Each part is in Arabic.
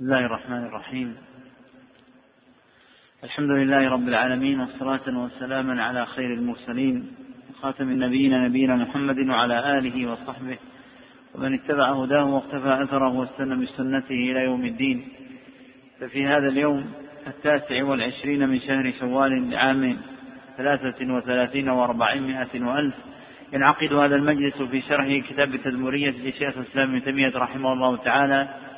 بسم الله الرحمن الرحيم. الحمد لله رب العالمين والصلاة والسلام على خير المرسلين خاتم النبيين نبينا محمد وعلى آله وصحبه ومن اتبع هداه واقتفى أثره واستنى بسنته إلى يوم الدين. ففي هذا اليوم التاسع والعشرين من شهر شوال لعام ثلاثة وثلاثين وأربعمائة وألف ينعقد هذا المجلس في شرح كتاب التدمرية لشيخ الإسلام ابن تيمية رحمه الله تعالى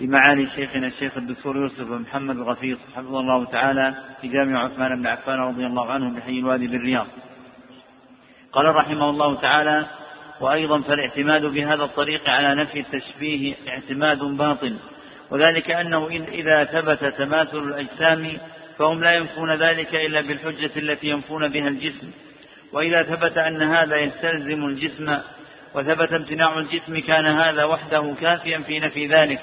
بمعالي شيخنا الشيخ الدكتور يوسف بن محمد الغفيص حفظه الله تعالى في جامع عثمان بن عفان رضي الله عنه بحي الوادي بالرياض. قال رحمه الله تعالى: وأيضا فالاعتماد بهذا الطريق على نفي التشبيه اعتماد باطل. وذلك أنه إذا ثبت تماثل الأجسام فهم لا ينفون ذلك إلا بالحجة التي ينفون بها الجسم. وإذا ثبت أن هذا يستلزم الجسم وثبت امتناع الجسم كان هذا وحده كافيا في نفي ذلك.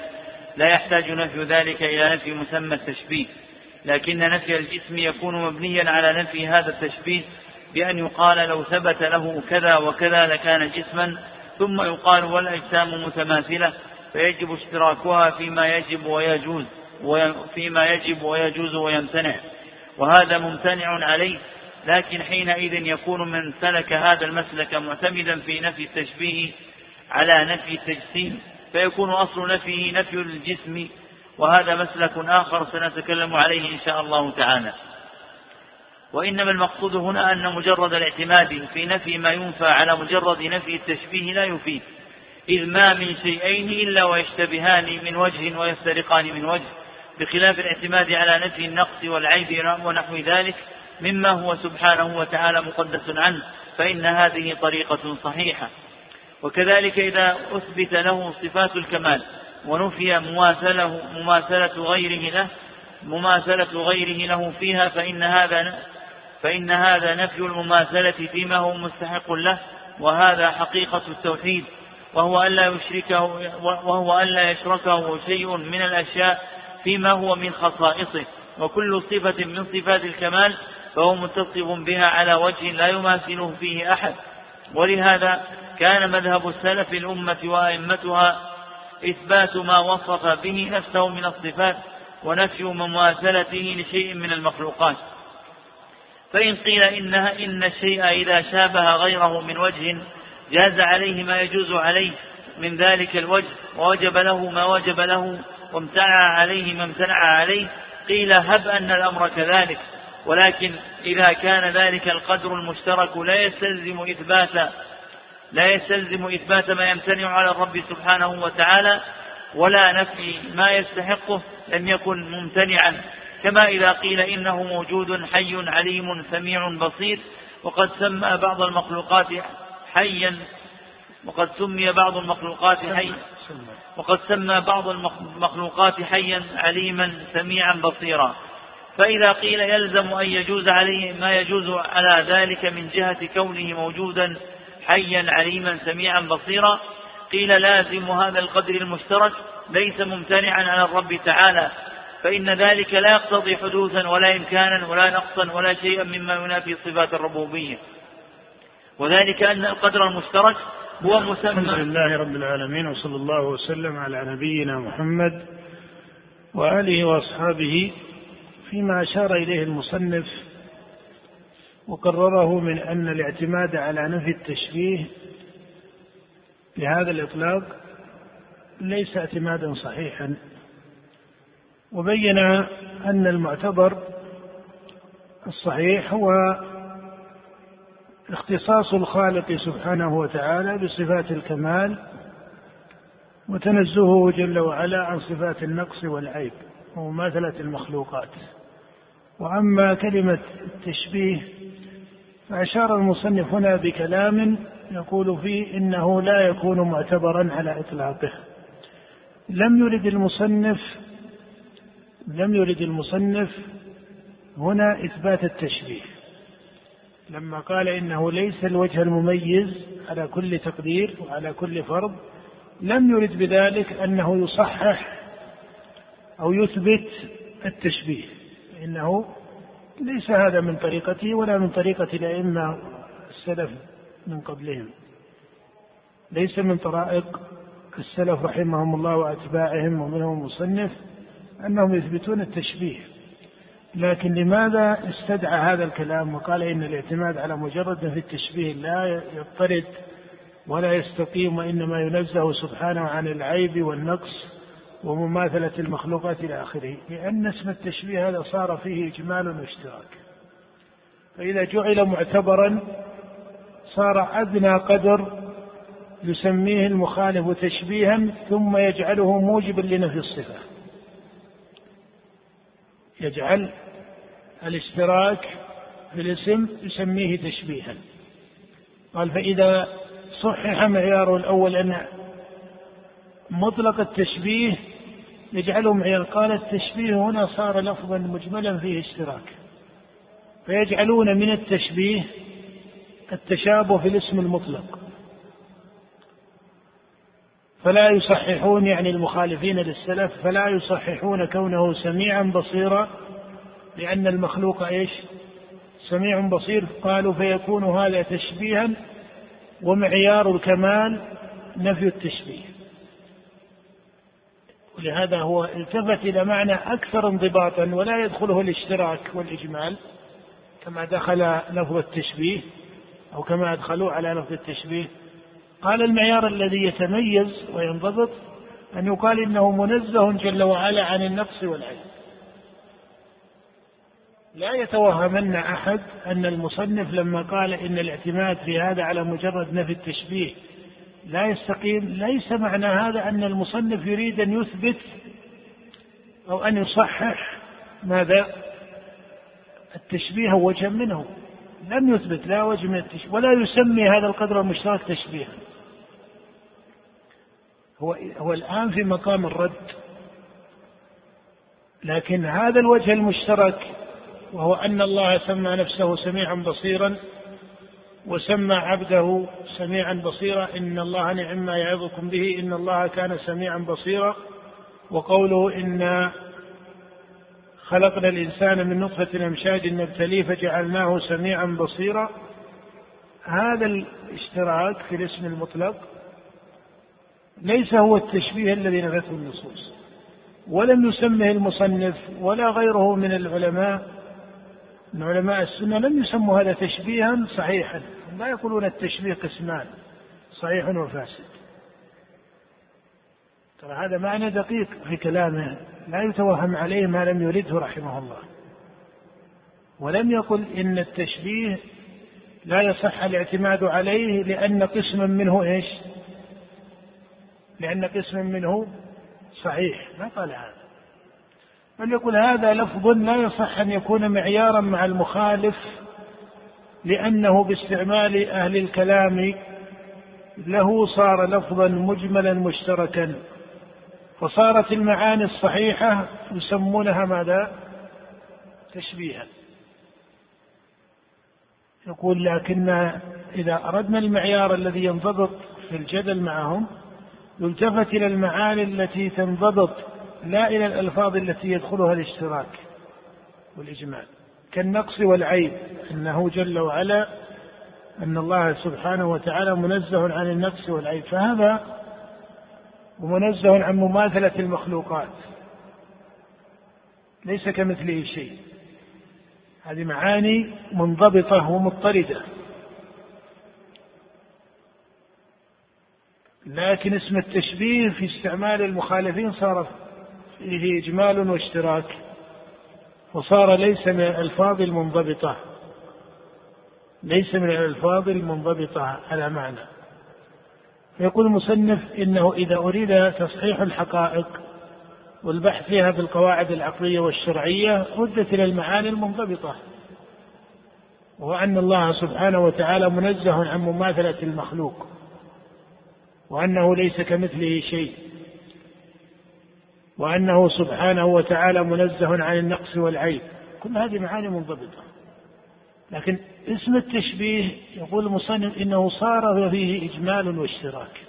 لا يحتاج نفي ذلك إلى نفي مسمى التشبيه. لكن نفي الجسم يكون مبنيا على نفي هذا التشبيه بأن يقال لو ثبت له كذا وكذا لكان جسما ثم يقال والأجسام متماثلة فيجب اشتراكها فيما يجب ويجوز فيما يجب ويجوز ويمتنع. وهذا ممتنع عليه لكن حينئذ يكون من سلك هذا المسلك معتمدا في نفي التشبيه على نفي التجسيم. فيكون أصل نفيه نفي الجسم وهذا مسلك آخر سنتكلم عليه إن شاء الله تعالى. وإنما المقصود هنا أن مجرد الاعتماد في نفي ما ينفى على مجرد نفي التشبيه لا يفيد إذ ما من شيئين إلا ويشتبهان من وجه ويفترقان من وجه بخلاف الاعتماد على نفي النقص والعيب ونحو ذلك مما هو سبحانه وتعالى مقدس عنه فإن هذه طريقة صحيحة. وكذلك إذا أثبت له صفات الكمال ونفي مماثله مماثلة غيره له مماثلة غيره له فيها فإن هذا فإن هذا نفي المماثلة فيما هو مستحق له وهذا حقيقة التوحيد. وهو ألا يشركه وهو ألا يشركه شيء من الأشياء فيما هو من خصائصه. وكل صفة من صفات الكمال فهو متصف بها على وجه لا يماثله فيه أحد. ولهذا كان مذهب السلف الأمة وأئمتها إثبات ما وصف به نفسه من الصفات ونفي مماثلته لشيء من المخلوقات. فإن قيل إنها إن الشيء إذا شابه غيره من وجه جاز عليه ما يجوز عليه من ذلك الوجه ووجب له ما وجب له وامتنع عليه ما امتنع عليه قيل هب أن الأمر كذلك. ولكن إذا كان ذلك القدر المشترك لا يستلزم إثبات لا يستلزم إثبات ما يمتنع على الرب سبحانه وتعالى ولا نفي ما يستحقه لم يكن ممتنعا. كما إذا قيل إنه موجود حي عليم سميع بصير وقد سمى بعض المخلوقات حيا وقد سمي بعض المخلوقات حيا وقد سمى بعض المخلوقات حيا عليما سميعا بصيرا. فإذا قيل يلزم أن يجوز عليه ما يجوز على ذلك من جهة كونه موجودا حيا عليما سميعا بصيرا قيل لازم هذا القدر المشترك ليس ممتنعا على الرب تعالى فإن ذلك لا يقتضي حدوثا ولا إمكانا ولا نقصا ولا شيئا مما ينافي صفات الربوبية. وذلك أن القدر المشترك هو مسمى الحمد لله رب العالمين وصلى الله وسلم على نبينا محمد وآله وأصحابه فيما أشار إليه المصنف وقرره من أن الاعتماد على نفي التشبيه بهذا الإطلاق ليس اعتمادا صحيحا وبين أن المعتبر الصحيح هو اختصاص الخالق سبحانه وتعالى بصفات الكمال وتنزهه جل وعلا عن صفات النقص والعيب. ومماثلة المخلوقات. وأما كلمة التشبيه فأشار المصنف هنا بكلام يقول فيه إنه لا يكون معتبرا على إطلاقه. لم يرد المصنف لم يرد المصنف هنا إثبات التشبيه. لما قال إنه ليس الوجه المميز على كل تقدير وعلى كل فرض لم يرد بذلك أنه يصحح أو يثبت التشبيه إنه ليس هذا من طريقته ولا من طريقة الأئمة السلف من قبلهم. ليس من طرائق السلف رحمهم الله وأتباعهم ومنهم المصنف أنهم يثبتون التشبيه. لكن لماذا استدعى هذا الكلام وقال إن الاعتماد على مجرد في التشبيه لا يضطرد ولا يستقيم وإنما ينزه سبحانه عن العيب والنقص ومماثلة المخلوقات إلى آخره. لأن اسم التشبيه هذا صار فيه إجمال واشتراك. فإذا جعل معتبرا صار أدنى قدر يسميه المخالف تشبيها ثم يجعله موجبا لنفي الصفة. يجعل الاشتراك في الاسم يسميه تشبيها. قال فإذا صحح معياره الأول أن مطلق التشبيه يجعله معيار قال التشبيه هنا صار لفظا مجملا فيه اشتراك. فيجعلون من التشبيه التشابه في الاسم المطلق. فلا يصححون يعني المخالفين للسلف فلا يصححون كونه سميعا بصيرا لأن المخلوق إيش؟ سميع بصير. قالوا فيكون هذا تشبيها ومعيار الكمال نفي التشبيه. ولهذا هو التفت إلى معنى أكثر انضباطا ولا يدخله الاشتراك والإجمال كما دخل لفظ التشبيه أو كما أدخلوه على لفظ التشبيه. قال المعيار الذي يتميز وينضبط أن يقال إنه منزه جل وعلا عن النقص والعيب. لا يتوهمن أحد أن المصنف لما قال إن الاعتماد في هذا على مجرد نفي التشبيه لا يستقيم ليس معنى هذا أن المصنف يريد أن يثبت أو أن يصحح ماذا؟ التشبيه وجها منه. لم يثبت لا وجه من التشبيه ولا يسمي هذا القدر المشترك تشبيها. هو هو الآن في مقام الرد لكن هذا الوجه المشترك وهو أن الله سمى نفسه سميعا بصيرا وسمى عبده سميعا بصيرا. إن الله نعم ما يعظكم به. إن الله كان سميعا بصيرا. وقوله إن خلقنا الإنسان من نطفة أمشاج نبتليه فجعلناه سميعا بصيرا. هذا الاشتراك في الاسم المطلق ليس هو التشبيه الذي نفته النصوص ولم يسمه المصنف ولا غيره من العلماء. من علماء السنة لم يسموا هذا تشبيها صحيحا لا يقولون التشبيه قسمان صحيح وفاسد ترى هذا معنى دقيق في كلامه لا يتوهم عليه ما لم يرده رحمه الله. ولم يقل إن التشبيه لا يصح الاعتماد عليه لأن قسما منه إيش؟ لأن قسما منه صحيح. ما قال هذا؟ بل يقول هذا لفظ لا يصح أن يكون معيارا مع المخالف لأنه باستعمال أهل الكلام له صار لفظا مجملا مشتركا فصارت المعاني الصحيحة يسمونها ماذا؟ تشبيها يقول لكن إذا أردنا المعيار الذي ينضبط في الجدل معهم يلتفت إلى المعاني التي تنضبط لا إلى الألفاظ التي يدخلها الاشتراك والإجمال كالنقص والعيب أنه جل وعلا أن الله سبحانه وتعالى منزه عن النقص والعيب فهذا ومنزه عن مماثلة المخلوقات ليس كمثله شيء. هذه معاني منضبطة ومضطردة. لكن اسم التشبيه في استعمال المخالفين صار فيه إجمال واشتراك. وصار ليس من الألفاظ المنضبطة. ليس من الألفاظ المنضبطة على معنى. يقول المصنف إنه إذا أريد تصحيح الحقائق والبحث فيها في القواعد العقلية والشرعية ردت إلى المعاني المنضبطة. وهو أن الله سبحانه وتعالى منزه عن مماثلة المخلوق. وأنه ليس كمثله شيء. وأنه سبحانه وتعالى منزه عن النقص والعيب. كل هذه معاني منضبطة. لكن اسم التشبيه يقول المصنف إنه صار فيه إجمال واشتراك.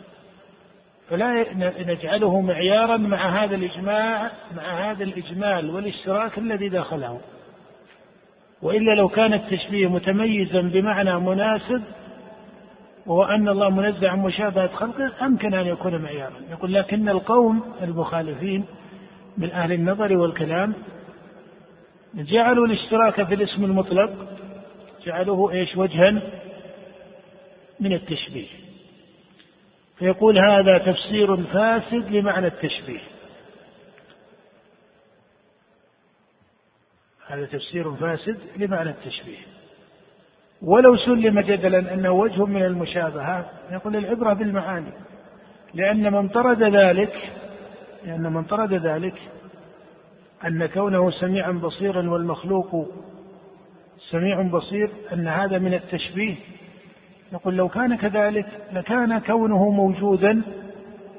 فلا نجعله معيارا مع هذا الإجماع مع هذا الإجمال والاشتراك الذي داخله. وإلا لو كان التشبيه متميزا بمعنى مناسب وهو أن الله منزه عن مشابهة خلقه أمكن أن يكون معيارا. يقول لكن القوم المخالفين من أهل النظر والكلام جعلوا الاشتراك في الاسم المطلق جعلوه إيش؟ وجها من التشبيه. فيقول هذا تفسير فاسد لمعنى التشبيه. هذا تفسير فاسد لمعنى التشبيه. ولو سلم جدلا أنه وجه من المشابهه يقول العبرة بالمعاني. لأن من طرد ذلك لأن من طرد ذلك أن كونه سميعا بصيرا والمخلوق سميع بصير أن هذا من التشبيه. يقول لو كان كذلك لكان كونه موجودا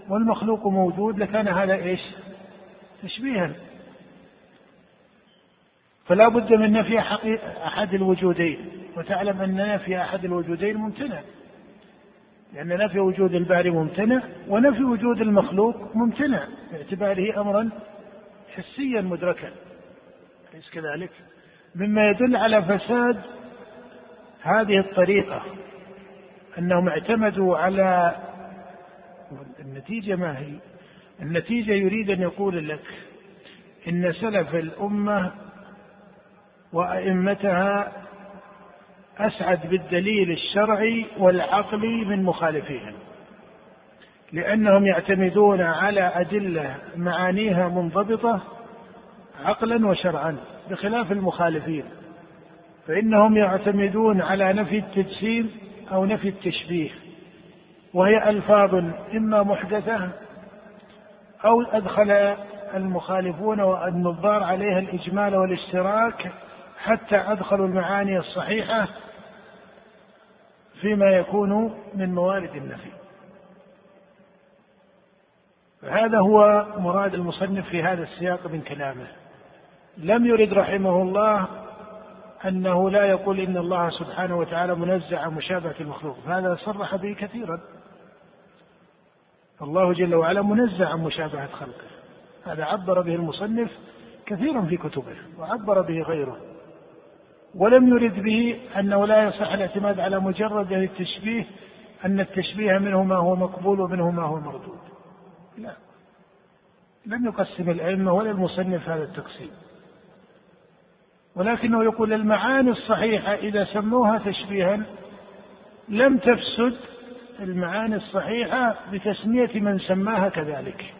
والمخلوق موجود لكان هذا إيش؟ تشبيها. فلا بد من نفي أحد الوجودين. وتعلم أن نفي أحد الوجودين ممتنع لأن نفي وجود الباري ممتنع ونفي وجود المخلوق ممتنع باعتباره أمرا حسيا مدركا أليس كذلك؟ مما يدل على فساد هذه الطريقة أنهم اعتمدوا على النتيجة ما هي؟ النتيجة يريد أن يقول لك إن سلف الأمة وأئمتها أسعد بالدليل الشرعي والعقلي من مخالفيهم لأنهم يعتمدون على أدلة معانيها منضبطة عقلا وشرعا بخلاف المخالفين فإنهم يعتمدون على نفي التجسيم أو نفي التشبيه وهي ألفاظ إما محدثة أو أدخل المخالفون والنظار عليها الإجمال والاشتراك حتى أدخلوا المعاني الصحيحة فيما يكون من موارد النفي. فهذا هو مراد المصنف في هذا السياق من كلامه. لم يرد رحمه الله أنه لا يقول إن الله سبحانه وتعالى منزع عن مشابهة المخلوق. هذا صرح به كثيرا. الله جل وعلا منزع عن مشابهة خلقه. هذا عبر به المصنف كثيرا في كتبه وعبر به غيره. ولم يرد به أنه لا يصح الاعتماد على مجرد التشبيه أن التشبيه منه ما هو مقبول ومنه ما هو مردود. لا. لم يقسم الأئمة ولا المصنف هذا التقسيم. ولكنه يقول المعاني الصحيحة إذا سموها تشبيها لم تفسد المعاني الصحيحة بتسمية من سماها كذلك.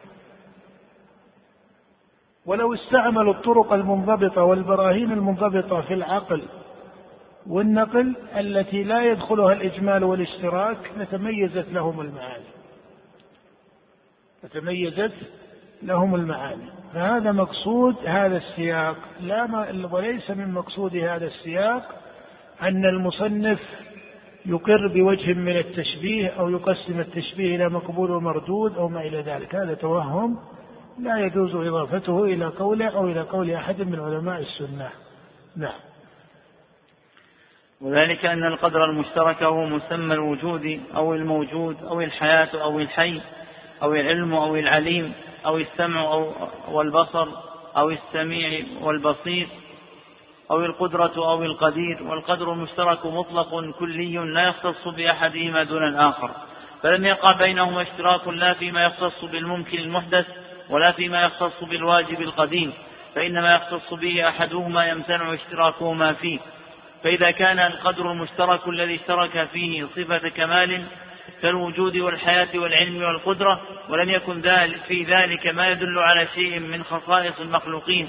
ولو استعملوا الطرق المنضبطة والبراهين المنضبطة في العقل والنقل التي لا يدخلها الإجمال والاشتراك لتميزت لهم المعاني. لتميزت لهم المعاني. فهذا مقصود هذا السياق. لا ما وليس من مقصود هذا السياق أن المصنف يقر بوجه من التشبيه أو يقسم التشبيه إلى مقبول ومردود أو ما إلى ذلك. هذا توهم لا يجوز إضافته إلى قوله أو إلى قول أحد من علماء السنة. نعم. وذلك أن القدر المشترك هو مسمى الوجود أو الموجود أو الحياة أو الحي أو العلم أو العليم أو السمع أو والبصر أو السميع والبصير أو القدرة أو القدير. والقدر المشترك مطلق كلي لا يختص بأحدهما دون الآخر. فلم يقع بينهما اشتراك لا فيما يختص بالممكن المحدث ولا فيما يختص بالواجب القديم فإنما يختص به أحدهما يمتنع اشتراكهما فيه. فإذا كان القدر المشترك الذي اشترك فيه صفة كمال كالوجود والحياة والعلم والقدرة ولم يكن ذلك في ذلك ما يدل على شيء من خصائص المخلوقين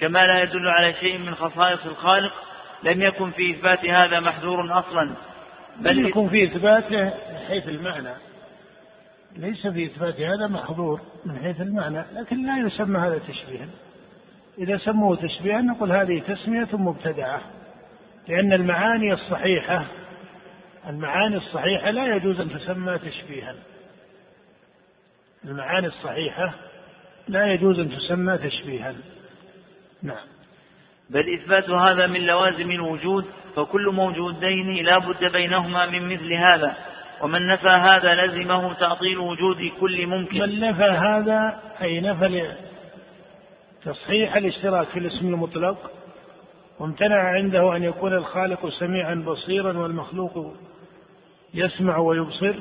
كما لا يدل على شيء من خصائص الخالق لم يكن في إثبات هذا محذور أصلا. بل يكون في إثباته من حيث المعنى. ليس في إثبات هذا محظور من حيث المعنى لكن لا يسمى هذا تشبيها. إذا سموه تشبيها نقول هذه تسمية مبتدعة لأن المعاني الصحيحة المعاني الصحيحة لا يجوز أن تسمى تشبيها. المعاني الصحيحة لا يجوز أن تسمى تشبيها. نعم. بل إثبات هذا من لوازم الوجود فكل موجودين لا بد بينهما من مثل هذا. ومن نفى هذا لزمه تعطيل وجود كل ممكن من نفى هذا أي نفى تصحيح الاشتراك في الاسم المطلق وامتنع عنده أن يكون الخالق سميعا بصيرا والمخلوق يسمع ويبصر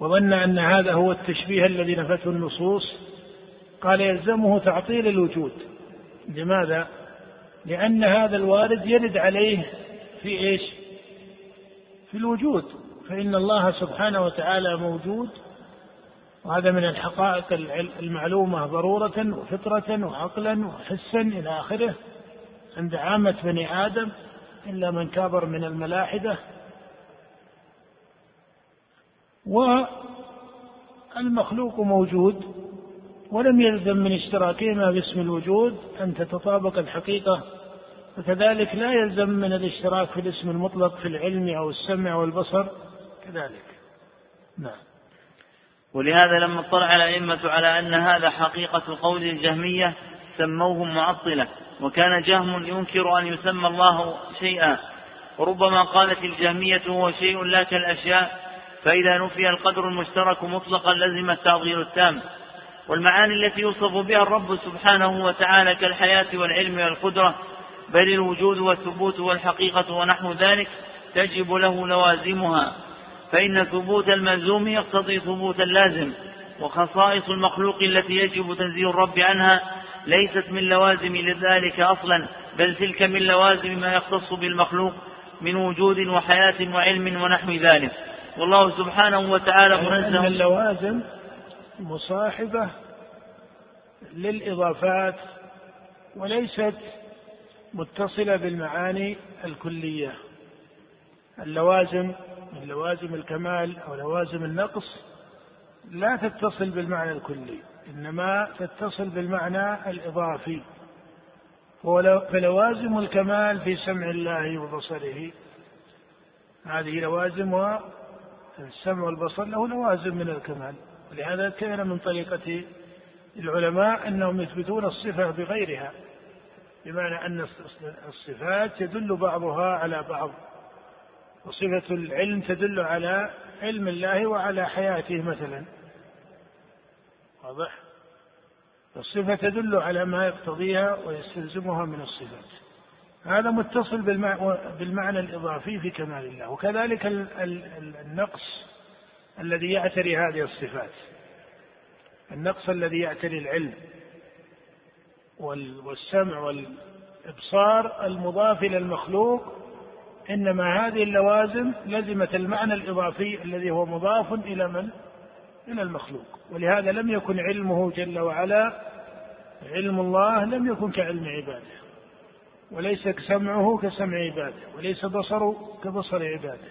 وظن أن هذا هو التشبيه الذي نفته النصوص قال يلزمه تعطيل الوجود لماذا؟ لأن هذا الوارد يرد عليه في إيش؟ في الوجود فإن الله سبحانه وتعالى موجود وهذا من الحقائق المعلومة ضرورة وفطرة وعقلا وحسا إلى آخره عند عامة بني آدم إلا من كابر من الملاحدة. والمخلوق موجود ولم يلزم من اشتراكهما باسم الوجود أن تتطابق الحقيقة. وكذلك لا يلزم من الاشتراك في الاسم المطلق في العلم أو السمع والبصر. كذلك. نعم. ولهذا لما اطلع الأئمة على أن هذا حقيقة قول الجهمية سموهم معطلة وكان جهم ينكر أن يسمى الله شيئا. وربما قالت الجهمية هو شيء لا كالأشياء فإذا نفي القدر المشترك مطلقا لزم التعطيل التام. والمعاني التي يوصف بها الرب سبحانه وتعالى كالحياة والعلم والقدرة بل الوجود والثبوت والحقيقة ونحو ذلك تجب له لوازمها. فإن ثبوت الملزوم يقتضي ثبوت اللازم وخصائص المخلوق التي يجب تنزيه الرب عنها ليست من لوازم لذلك أصلا بل تلك من لوازم ما يختص بالمخلوق من وجود وحياة وعلم ونحو ذلك. والله سبحانه وتعالى منزه من اللوازم مصاحبة للإضافات وليست متصلة بالمعاني الكلية. اللوازم من لوازم الكمال أو لوازم النقص لا تتصل بالمعنى الكلي إنما تتصل بالمعنى الإضافي. فلوازم الكمال في سمع الله وبصره. هذه لوازم والسمع والبصر له لوازم من الكمال. ولهذا كان من طريقة العلماء أنهم يثبتون الصفة بغيرها بمعنى أن الصفات يدل بعضها على بعض. وصفة العلم تدل على علم الله وعلى حياته مثلا. واضح؟ الصفة تدل على ما يقتضيها ويستلزمها من الصفات. هذا متصل بالمعنى الإضافي في كمال الله. وكذلك النقص الذي يعتري هذه الصفات. النقص الذي يعتري العلم والسمع والإبصار المضاف إلى المخلوق إنما هذه اللوازم لزمت المعنى الإضافي الذي هو مضاف إلى من؟ إلى المخلوق. ولهذا لم يكن علمه جل وعلا علم الله لم يكن كعلم عباده. وليس سمعه كسمع عباده وليس بصره كبصر عباده.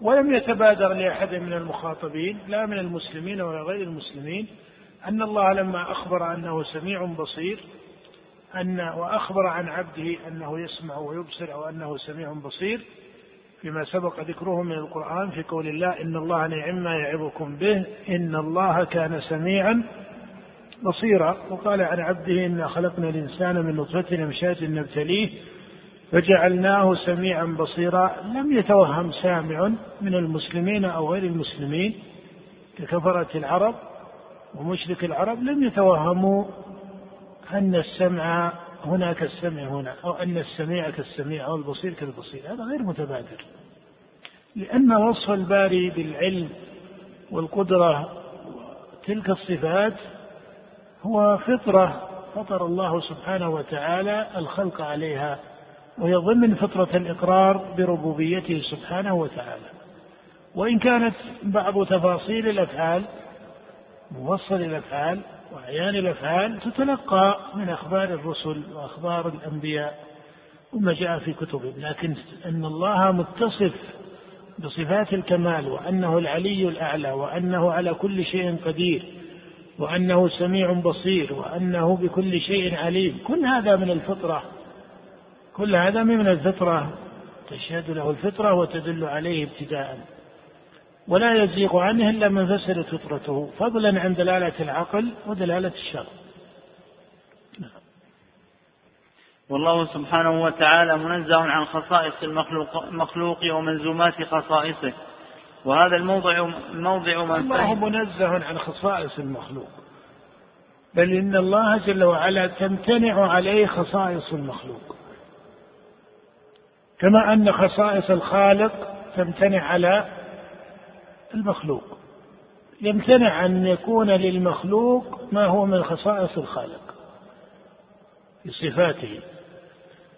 ولم يتبادر لأحد من المخاطبين لا من المسلمين ولا غير المسلمين أن الله لما أخبر أنه سميع بصير أن وأخبر عن عبده أنه يسمع ويبصر أو أنه سميع بصير فيما سبق ذكره من القرآن في قول الله إن الله نعم ما يعظكم به إن الله كان سميعا بصيرا. وقال عن عبده إنا خلقنا الإنسان من نطفة أمشاج نبتليه فجعلناه سميعا بصيرا. لم يتوهم سامع من المسلمين أو غير المسلمين ككفرة العرب ومشرك العرب لم يتوهموا أن السمع هنا كالسمع هنا أو أن السميع كالسميع أو البصير كالبصير هذا غير متبادر. لأن وصف الباري بالعلم والقدرة تلك الصفات هو فطرة فطر الله سبحانه وتعالى الخلق عليها وهي ضمن فطرة الإقرار بربوبيته سبحانه وتعالى. وإن كانت بعض تفاصيل الأفعال موصل الأفعال وأعيان الأفعال تتلقى من أخبار الرسل وأخبار الأنبياء وما جاء في كتبهم. لكن أن الله متصف بصفات الكمال وأنه العلي الأعلى وأنه على كل شيء قدير وأنه سميع بصير وأنه بكل شيء عليم كل هذا من الفطرة كل هذا من الفطرة تشهد له الفطرة وتدل عليه ابتداء. ولا يزيغ عنه إلا من فسدت فطرته. فضلا عن دلالة العقل ودلالة الشرع. والله سبحانه وتعالى منزه عن خصائص المخلوق, المخلوق وملزومات خصائصه. وهذا الموضع موضع من الله منزه عن خصائص المخلوق. بل إن الله جل وعلا تمتنع عليه خصائص المخلوق. كما أن خصائص الخالق تمتنع على المخلوق. يمتنع أن يكون للمخلوق ما هو من خصائص الخالق في صفاته.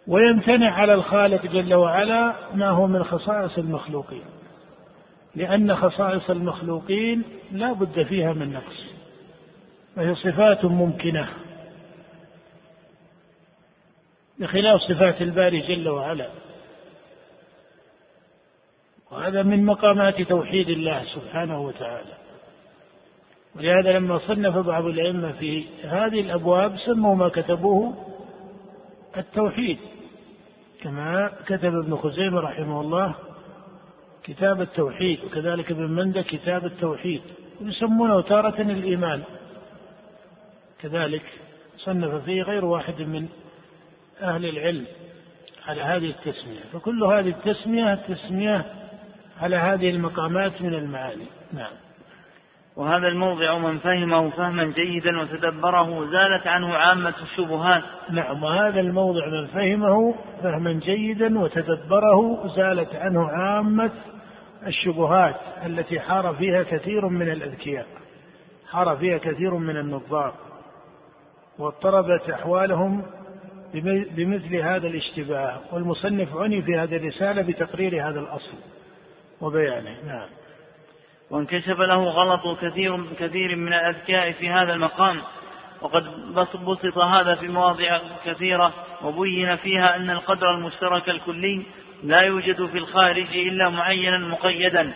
ويمتنع على الخالق جل وعلا ما هو من خصائص المخلوقين. لأن خصائص المخلوقين لا بد فيها من نقص. وهي صفات ممكنة. بخلاف صفات الباري جل وعلا. وهذا من مقامات توحيد الله سبحانه وتعالى. ولهذا لما صنف بعض الأئمة في هذه الأبواب سموا ما كتبوه التوحيد. كما كتب ابن خزيمة رحمه الله كتاب التوحيد وكذلك ابن مندة كتاب التوحيد. يسمونه تارة الإيمان. كذلك صنف فيه غير واحد من أهل العلم على هذه التسمية. فكل هذه التسمية التسمية على هذه المقامات من المعاني. نعم. وهذا الموضع من فهمه فهما جيدا وتدبره زالت عنه عامة الشبهات. نعم وهذا الموضع من فهمه فهما جيدا وتدبره زالت عنه عامة الشبهات التي حار فيها كثير من الأذكياء حار فيها كثير من النظار واضطربت أحوالهم بمثل هذا الاشتباه والمصنف عني في هذه الرسالة بتقرير هذا الأصل. وبيانه. نعم. وانكشف له غلط كثير كثير من الأذكياء في هذا المقام وقد بسط هذا في مواضع كثيرة وبين فيها أن القدر المشترك الكلي لا يوجد في الخارج إلا معينا مقيدا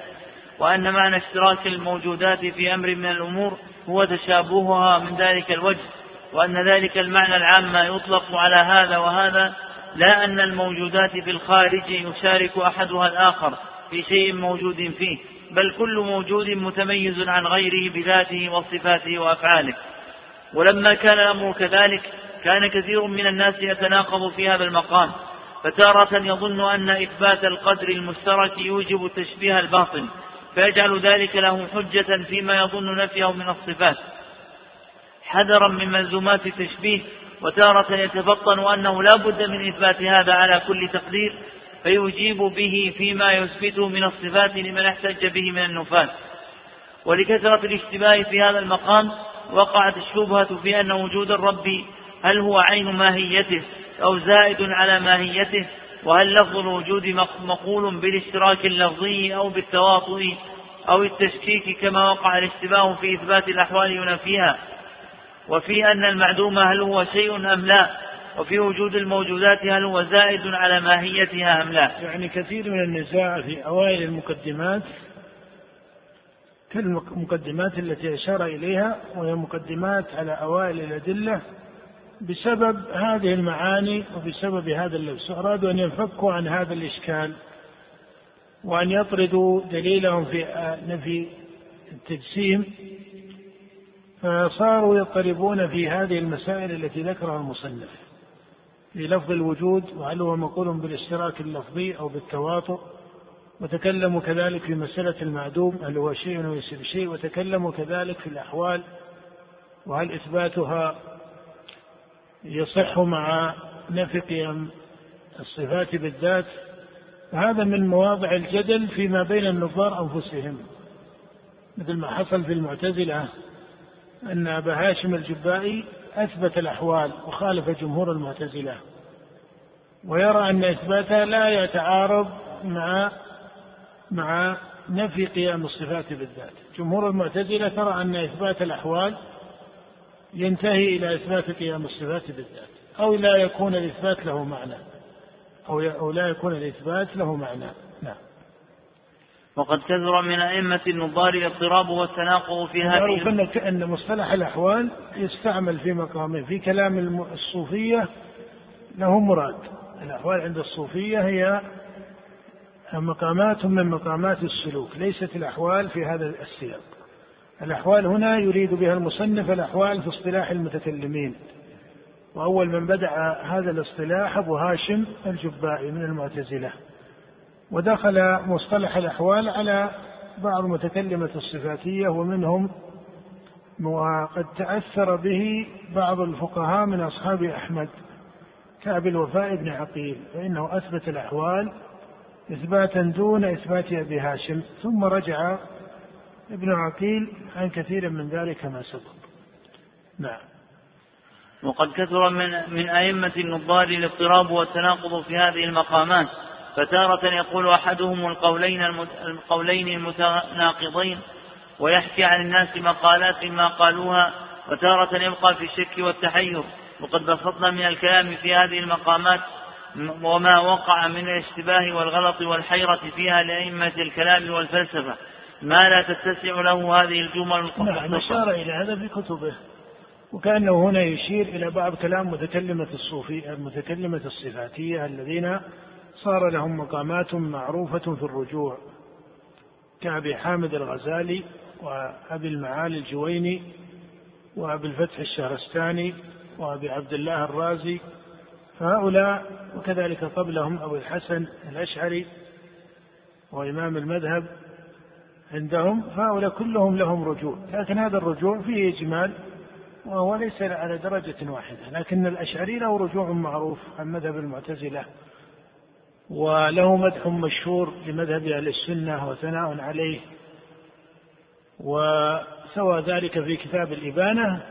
وأن معنى اشتراك الموجودات في أمر من الأمور هو تشابهها من ذلك الوجه وأن ذلك المعنى العام يطلق على هذا وهذا لا أن الموجودات في الخارج يشارك أحدها الآخر. في شيء موجود فيه بل كل موجود متميز عن غيره بذاته وصفاته وأفعاله. ولما كان الأمر كذلك كان كثير من الناس يتناقض في هذا المقام فتارة يظن أن إثبات القدر المشترك يوجب تشبيه الباطل فيجعل ذلك له حجة فيما يظن نفيه من الصفات. حذرا من ملزومات التشبيه وتارة يتفطن أنه لا بد من إثبات هذا على كل تقدير فيجيب به فيما يثبته من الصفات لمن احتج به من النفاة ولكثرة الاشتباه في هذا المقام وقعت الشبهة في أن وجود الرب هل هو عين ماهيته أو زائد على ماهيته؟ وهل لفظ الوجود مقول بالاشتراك اللفظي أو بالتواطؤ أو التشكيك كما وقع الاشتباه في إثبات الأحوال ينافيها؟ وفي أن المعدوم هل هو شيء أم لا؟ وفي وجود الموجودات هل هو زائد على ماهيتها أم لا؟ يعني كثير من النزاع في أوائل المقدمات كالمقدمات التي أشار إليها وهي مقدمات على أوائل الأدلة بسبب هذه المعاني وبسبب هذا اللبس أرادوا أن ينفكوا عن هذا الإشكال وأن يطردوا دليلهم في نفي التجسيم فصاروا يضطربون في هذه المسائل التي ذكرها المصنف. في لفظ الوجود وهل هو مقول بالاشتراك اللفظي أو بالتواطؤ؟ وتكلموا كذلك في مسألة المعدوم هل هو شيء وليس بشيء؟ وتكلموا كذلك في الأحوال وهل إثباتها يصح مع نفي قيم الصفات بالذات؟ هذا من مواضع الجدل فيما بين النظار أنفسهم. مثل ما حصل في المعتزلة أن أبا هاشم الجبائي أثبت الأحوال وخالف جمهور المعتزلة ويرى أن إثباتها لا يتعارض مع مع نفي قيام الصفات بالذات. جمهور المعتزلة ترى أن إثبات الأحوال ينتهي إلى إثبات قيام الصفات بالذات أو لا يكون الإثبات له معنى أو لا يكون الإثبات له معنى. وقد كثر من أئمة النظار الاضطراب والتناقض في هذه معروف أن مصطلح الأحوال يستعمل في مقامه في كلام الصوفية له مراد. الأحوال عند الصوفية هي مقامات من مقامات السلوك ليست الأحوال في هذا السياق. الأحوال هنا يريد بها المصنف الأحوال في اصطلاح المتكلمين. وأول من بدأ هذا الاصطلاح أبو هاشم الجبائي من المعتزلة. ودخل مصطلح الأحوال على بعض متكلمة الصفاتية ومنهم وقد تأثر به بعض الفقهاء من أصحاب أحمد كأبي الوفاء بن عقيل فإنه أثبت الأحوال إثباتا دون إثبات أبي هاشم. ثم رجع ابن عقيل عن كثير من ذلك ما سبق. نعم. وقد كثر من من أئمة النظار الاضطراب والتناقض في هذه المقامات. فتارة يقول أحدهم القولين القولين المتناقضين ويحكي عن الناس مقالات ما قالوها وتارة يبقى في الشك والتحير. وقد بسطنا من الكلام في هذه المقامات وما وقع من الاشتباه والغلط والحيرة فيها لأئمة الكلام والفلسفة. ما لا تتسع له هذه الجمل نعم أشار إلى هذا في كتبه. وكأنه هنا يشير إلى بعض كلام متكلمة الصوفي المتكلمة الصفاتية الذين صار لهم مقامات معروفة في الرجوع كأبي حامد الغزالي وأبي المعالي الجويني وأبي الفتح الشهرستاني وأبي عبد الله الرازي فهؤلاء وكذلك قبلهم أبو الحسن الأشعري وإمام المذهب عندهم فهؤلاء كلهم لهم رجوع لكن هذا الرجوع فيه إجمال وهو ليس على درجة واحدة لكن الأشعري له رجوع معروف عن مذهب المعتزلة وله مدح مشهور لمذهب أهل السنة وثناء عليه. وسوى ذلك في كتاب الإبانة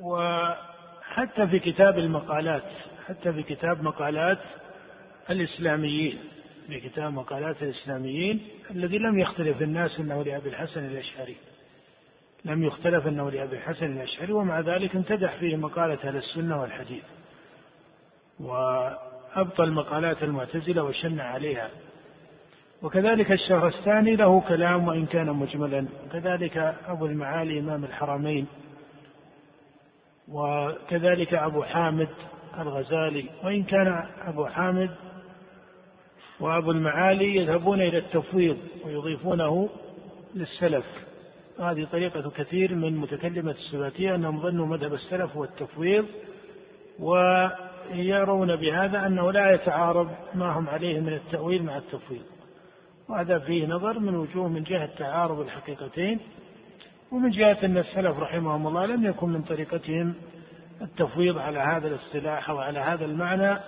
وحتى في كتاب المقالات حتى في كتاب مقالات الإسلاميين في كتاب مقالات الإسلاميين الذي لم يختلف الناس أنه لأبي الحسن الأشعري. لم يختلف أنه لأبي الحسن الأشعري ومع ذلك امتدح فيه مقالة أهل السنة والحديث. وأبطل مقالات المعتزلة وشن عليها. وكذلك الشهرستاني له كلام وإن كان مجملا. وكذلك أبو المعالي إمام الحرمين. وكذلك أبو حامد الغزالي. وإن كان أبو حامد وأبو المعالي يذهبون إلى التفويض ويضيفونه للسلف. هذه طريقة كثير من متكلمة السباتية أنهم ظنوا مذهب السلف هو التفويض ويرون بهذا أنه لا يتعارض ما هم عليه من التأويل مع التفويض. وهذا فيه نظر من وجوه من جهة تعارض الحقيقتين. ومن جهة أن السلف رحمهم الله لم يكن من طريقتهم التفويض على هذا الاصطلاح أو على هذا المعنى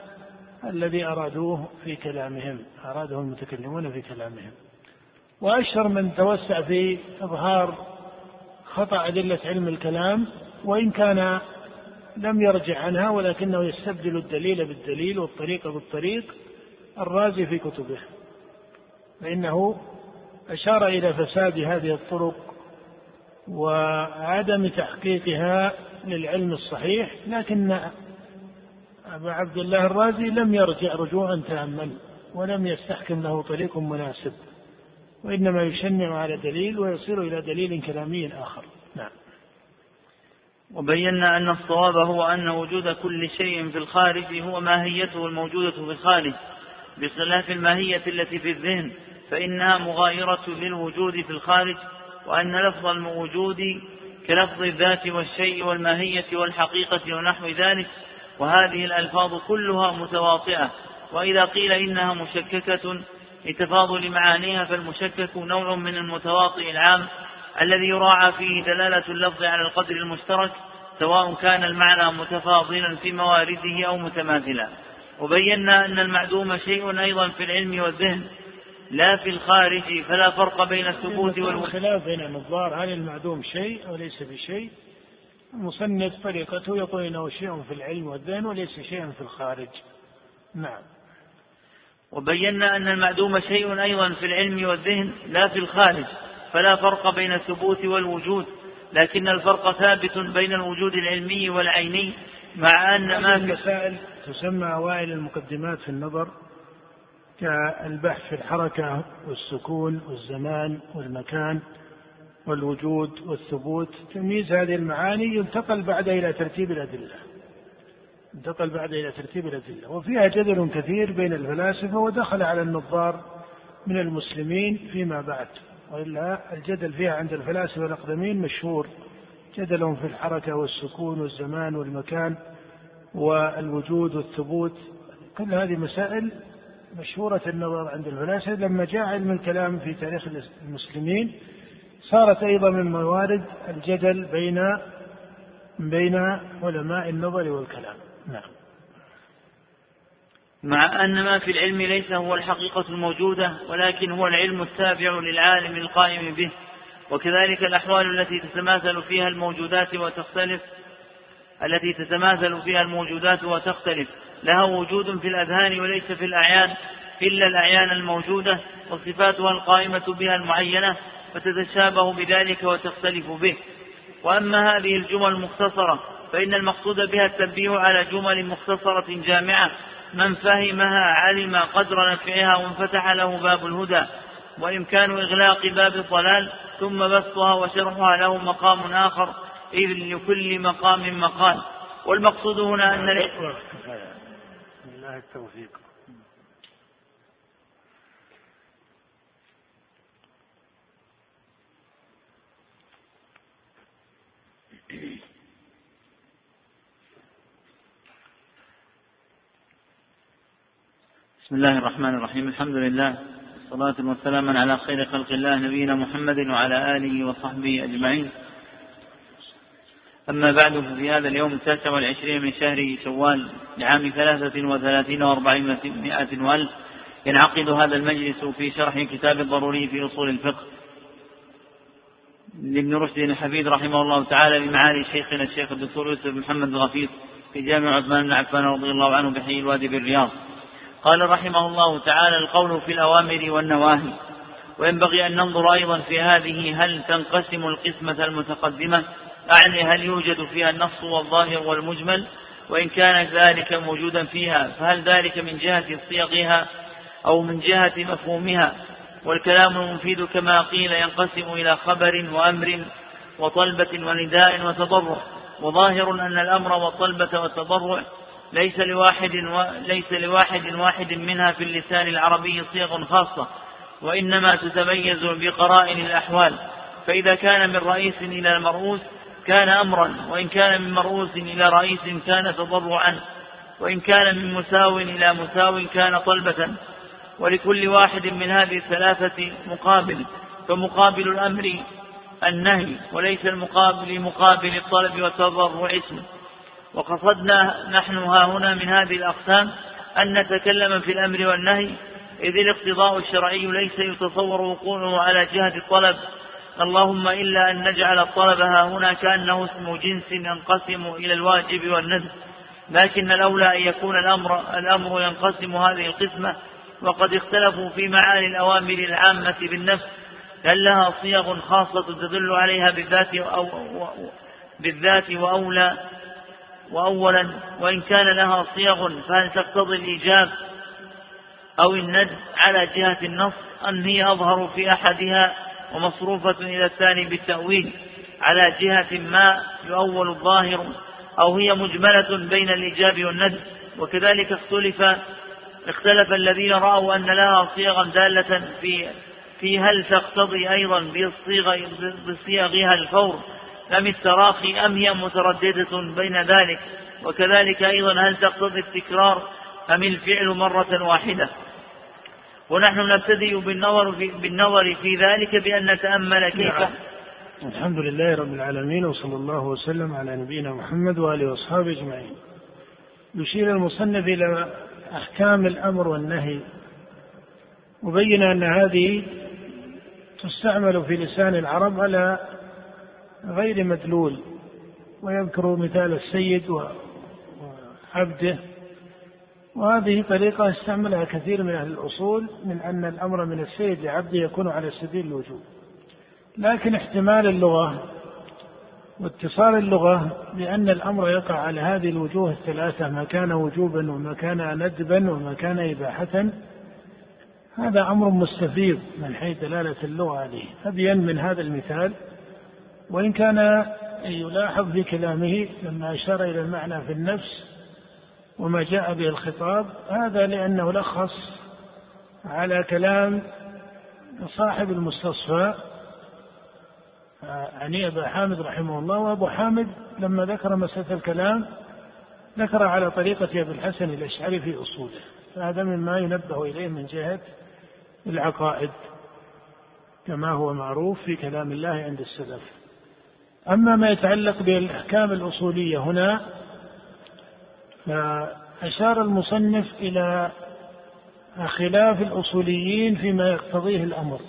الذي أرادوه في كلامهم أراده المتكلمون في كلامهم. وأشهر من توسع في إظهار خطأ أدلة علم الكلام وإن كان لم يرجع عنها ولكنه يستبدل الدليل بالدليل والطريق بالطريق الرازي في كتبه. فإنه أشار إلى فساد هذه الطرق وعدم تحقيقها للعلم الصحيح لكن أبا عبد الله الرازي لم يرجع رجوعا تاما ولم يستحكم له طريق مناسب وإنما يشنع على دليل ويصير إلى دليل كلامي آخر. وبينا أن الصواب هو أن وجود كل شيء في الخارج هو ماهيته الموجودة في الخارج. بخلاف الماهية التي في الذهن فإنها مغايرة للوجود في الخارج وأن لفظ الوجود كلفظ الذات والشيء والماهية والحقيقة ونحو ذلك وهذه الألفاظ كلها متواطئة. وإذا قيل إنها مشككة لتفاضل معانيها فالمشكك نوع من المتواطئ العام الذي يراعى فيه دلالة اللفظ على القدر المشترك سواء كان المعنى متفاضلا في موارده أو متماثلا. وبينا أن المعدوم شيء أيضا في العلم والذهن لا في الخارج فلا فرق بين الثبوت والوجود. الخلاف بين النظار هل المعدوم شيء أو ليس بشيء؟ المصنف طريقته يقول إنه شيء في العلم والذهن وليس شيئا في الخارج. نعم. وبينا أن المعدوم شيء أيضا في العلم والذهن لا في الخارج فلا فرق بين الثبوت والوجود. لكن الفرق ثابت بين الوجود العلمي والعيني مع أن ما المسائل تسمى اوائل المقدمات في النظر كالبحث في الحركة والسكون والزمان والمكان والوجود والثبوت تمييز هذه المعاني ينتقل بعد إلى ترتيب الأدلة. انتقل بعد إلى ترتيب الأدلة. وفيها جدل كثير بين الفلاسفة ودخل على النظار من المسلمين فيما بعد. وإلا الجدل فيها عند الفلاسفة الأقدمين مشهور. جدلهم في الحركة والسكون والزمان والمكان والوجود والثبوت. كل هذه مسائل مشهورة النظر عند الفلاسفة. لما جاء علم الكلام في تاريخ المسلمين صارت أيضا من موارد الجدل بين بين علماء النظر والكلام. نعم. مع أن ما في العلم ليس هو الحقيقة الموجودة ولكن هو العلم التابع للعالم القائم به. وكذلك الأحوال التي تتماثل فيها الموجودات وتختلف التي تتماثل فيها الموجودات وتختلف. لها وجود في الأذهان وليس في الأعيان إلا الأعيان الموجودة وصفاتها القائمة بها المعينة فتتشابه بذلك وتختلف به. وأما هذه الجمل المختصرة فإن المقصود بها التنبيه على جمل مختصرة جامعة من فهمها علم قدر نفعها وانفتح له باب الهدى. وإمكان إغلاق باب الضلال ثم بسطها وشرحها له مقام آخر إذ لكل مقام مقال. والمقصود هنا أن الله التوفيق. بسم الله الرحمن الرحيم. الحمد لله والصلاة والسلام على خير خلق الله نبينا محمد وعلى آله وصحبه أجمعين. أما بعد ففي هذا اليوم التاسع والعشرين من شهر شوال لعام ثلاثة وثلاثين وأربعمائة وألف ينعقد هذا المجلس في شرح كتاب الضروري في أصول الفقه. لابن رشد الحفيد رحمه الله تعالى بمعالي شيخنا الشيخ الدكتور يوسف محمد الغفير في جامع عثمان بن عفان رضي الله عنه بحي الوادي بالرياض. قال رحمه الله تعالى القول في الأوامر والنواهي. وينبغي أن ننظر أيضا في هذه هل تنقسم القسمة المتقدمة؟ أعني هل يوجد فيها النص والظاهر والمجمل؟ وإن كان ذلك موجودا فيها فهل ذلك من جهة صيغها أو من جهة مفهومها؟ والكلام المفيد كما قيل ينقسم إلى خبر وأمر وطلبة ونداء وتضرع. وظاهر أن الأمر والطلبة والتضرع ليس لواحد. ليس لواحد واحد منها في اللسان العربي صيغ خاصة وإنما تتميز بقرائن الأحوال فإذا كان من رئيس إلى مرؤوس كان أمرا وإن كان من مرؤوس إلى رئيس كان تضرعا وإن كان من مساو إلى مساو كان طلبة ولكل واحد من هذه الثلاثة مقابل فمقابل الأمر النهي وليس المقابل مقابل الطلب والتضرع اسم وقصدنا نحن ها هنا من هذه الأقسام أن نتكلم في الأمر والنهي إذ الاقتضاء الشرعي ليس يتصور وقوعه على جهة الطلب. اللهم إلا أن نجعل الطلب ها هنا كأنه اسم جنس ينقسم إلى الواجب والندب. لكن الأولى أن يكون الأمر, الأمر ينقسم هذه القسمة. وقد اختلفوا في معاني الأوامر العامة بالنفس هل لها صيغ خاصة تدل عليها بالذات أو بالذات وأولى؟ وأولا وإن كان لها صيغ فهل تقتضي الإيجاب أو الند على جهة النص أم هي أظهر في أحدها ومصروفة إلى الثاني بالتأويل على جهة ما يؤول الظاهر أو هي مجملة بين الإيجاب والند وكذلك اختلف اختلف الذين رأوا أن لها صيغا دالة في في هل تقتضي أيضا بالصيغ بصيغها الفور أم التراخي أم هي مترددة بين ذلك؟ وكذلك أيضا هل تقتضي التكرار؟ أم الفعل مرة واحدة؟ ونحن نبتدئ بالنظر في, بالنظر في ذلك بأن نتأمل كيف؟ نعم. الحمد لله رب العالمين وصلى الله وسلم على نبينا محمد وآله وأصحابه أجمعين. يشير المصنف إلى أحكام الأمر والنهي. وبين أن هذه تستعمل في لسان العرب على غير مدلول ويذكر مثال السيد وعبده. وهذه طريقة استعملها كثير من أهل الأصول من أن الأمر من السيد لعبده يكون على سبيل الوجوب. لكن احتمال اللغة واتصال اللغة بأن الأمر يقع على هذه الوجوه الثلاثة ما كان وجوبا وما كان ندبا وما كان إباحة هذا أمر مستفيض من حيث دلالة اللغة عليه. أبين من هذا المثال وإن كان يلاحظ في كلامه لما أشار إلى المعنى في النفس وما جاء به الخطاب هذا لأنه لخص على كلام صاحب المستصفى يعني أبا حامد رحمه الله وأبو حامد لما ذكر مسألة الكلام ذكر على طريقة أبي الحسن الأشعري في أصوله فهذا مما ينبه إليه من جهة العقائد كما هو معروف في كلام الله عند السلف. أما ما يتعلق بالأحكام الأصولية هنا أشار المصنف إلى خلاف الأصوليين فيما يقتضيه الأمر.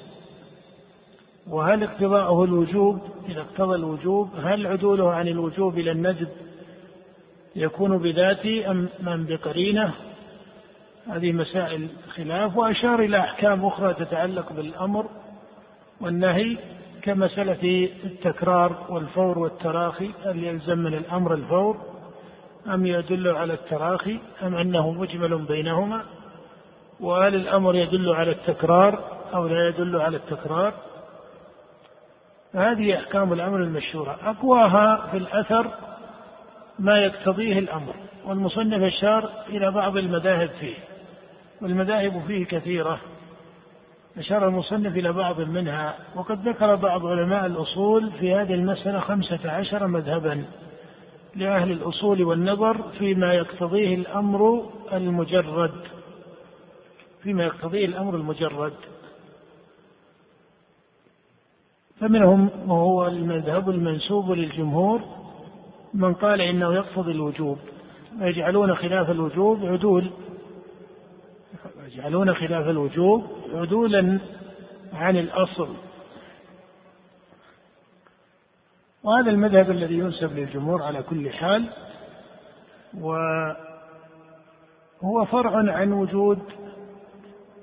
وهل اقتضاءه الوجوب؟ إذا اقتضى الوجوب هل عدوله عن الوجوب إلى الندب يكون بذاته أم من بقرينة؟ هذه مسائل خلاف وأشار إلى أحكام أخرى تتعلق بالأمر والنهي. كمسألة التكرار والفور والتراخي هل يلزم من الأمر الفور أم يدل على التراخي أم أنه مجمل بينهما؟ وهل الأمر يدل على التكرار أو لا يدل على التكرار؟ هذه أحكام الأمر المشهورة. أقواها في الأثر ما يقتضيه الأمر والمصنف أشار إلى بعض المذاهب فيه والمذاهب فيه كثيرة. أشار المصنف إلى بعض منها وقد ذكر بعض علماء الأصول في هذه المسألة خمسة عشر مذهبا لأهل الأصول والنظر فيما يقتضيه الأمر المجرد فيما يقتضيه الأمر المجرد. فمنهم وهو المذهب المنسوب للجمهور من قال إنه يقتضي الوجوب ويجعلون خلاف الوجوب عدول. يجعلون خلاف الوجوب عدولا عن الأصل. وهذا المذهب الذي ينسب للجمهور على كل حال وهو فرع عن وجود